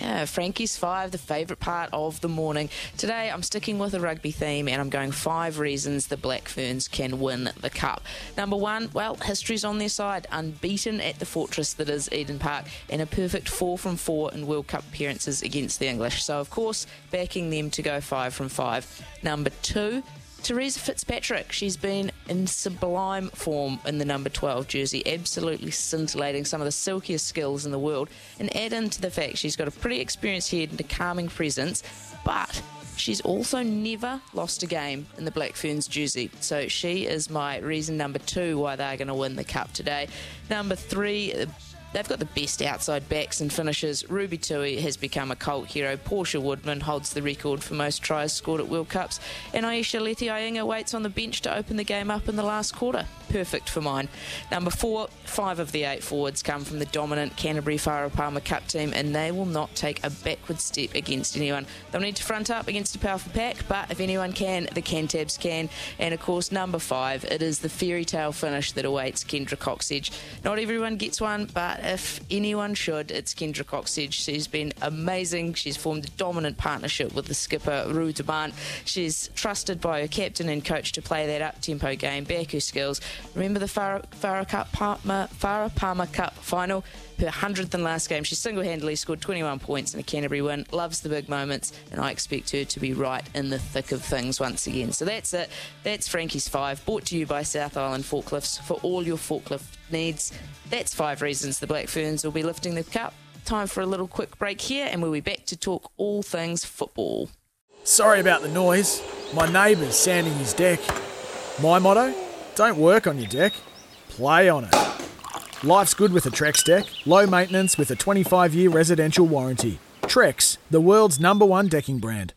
Yeah, Frankie's Five, the favourite part of the morning. Today I'm sticking with a rugby theme and I'm going five reasons the Black Ferns can win the Cup. Number one, well, history's on their side. Unbeaten at the fortress that is Eden Park and a perfect four from four in World Cup appearances against the English. So, of course, backing them to go five from five. Number two, Theresa Fitzpatrick, she's been in sublime form in the number 12 jersey, absolutely scintillating, some of the silkiest skills in the world. And add into the fact she's got a pretty experienced head and a calming presence, but she's also never lost a game in the Black Ferns jersey. So she is my reason number two why they're going to win the cup today. Number three, They've got the best outside backs and finishers. Ruby Tui has become a cult hero. Portia Woodman holds the record for most tries scored at World Cups. And Ayesha Leti waits on the bench to open the game up in the last quarter. Perfect for mine. Number four, five of the eight forwards come from the dominant Canterbury Farah Palmer Cup team, and they will not take a backward step against anyone. They'll need to front up against a powerful pack, but if anyone can, the Cantabs can. And of course, number five, it is the fairy tale finish that awaits Kendra Cocksedge. Not everyone gets one, but if anyone should, it's Kendra Cocksedge. She's been amazing. She's formed a dominant partnership with the skipper, Ru Taban. She's trusted by her captain and coach to play that up tempo game, back her skills. Remember the Farah, Farah, Cup, Palmer, Farah Palmer Cup final? Her 100th and last game, she single handedly scored 21 points in a Canterbury win. Loves the big moments, and I expect her to be right in the thick of things once again. So that's it. That's Frankie's Five, brought to you by South Island Forklifts for all your forklift needs. That's five reasons the Black Ferns will be lifting the cup. Time for a little quick break here, and we'll be back to talk all things football. Sorry about the noise. My neighbour's sanding his deck. My motto don't work on your deck, play on it. Life's good with a Trex deck, low maintenance with a 25 year residential warranty. Trex, the world's number one decking brand.